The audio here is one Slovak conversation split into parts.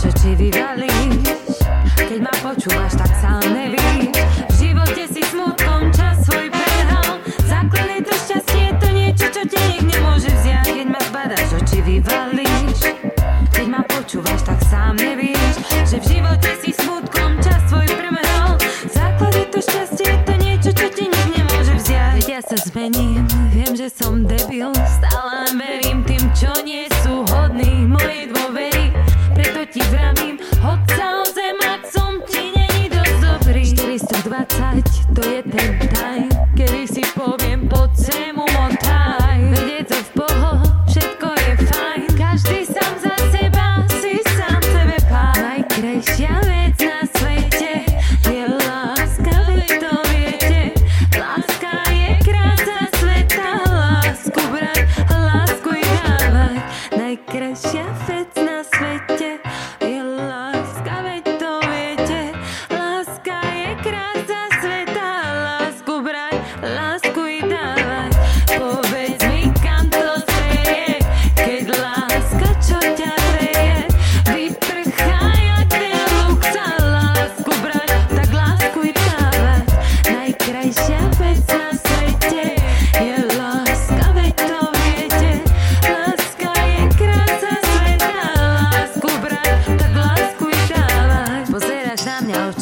že či vyvalíš Keď ma počúvaš, tak sám nevíš. V živote si smutkom čas svoj prehal Základné to šťastie, je to niečo, čo ti nik nemôže vziať. Keď ma zbadáš, že či vyvalíš. Keď ma počúvaš, tak sám nevíš Že v živote si smutkom čas svoj prehal Základné to šťastie, je to niečo, čo ti nik nemôže vziať. Keď ja sa zmením, viem, že som debil. Stále verím tým, čo nie sú hodní. Moje dvo- тебя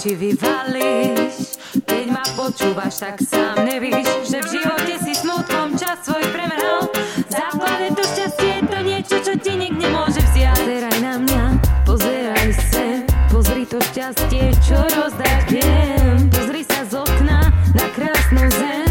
Aniel, či vyvalíš Keď ma počúvaš, tak sám nevíš Že v živote si smutkom čas svoj premeral Základe to šťastie je to niečo, čo ti nik nemôže vziať. Pozeraj na mňa, pozeraj sem Pozri to šťastie, čo rozdať viem. Pozri sa z okna na krásnu zem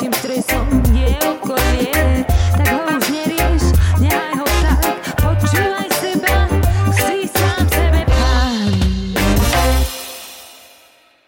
time 3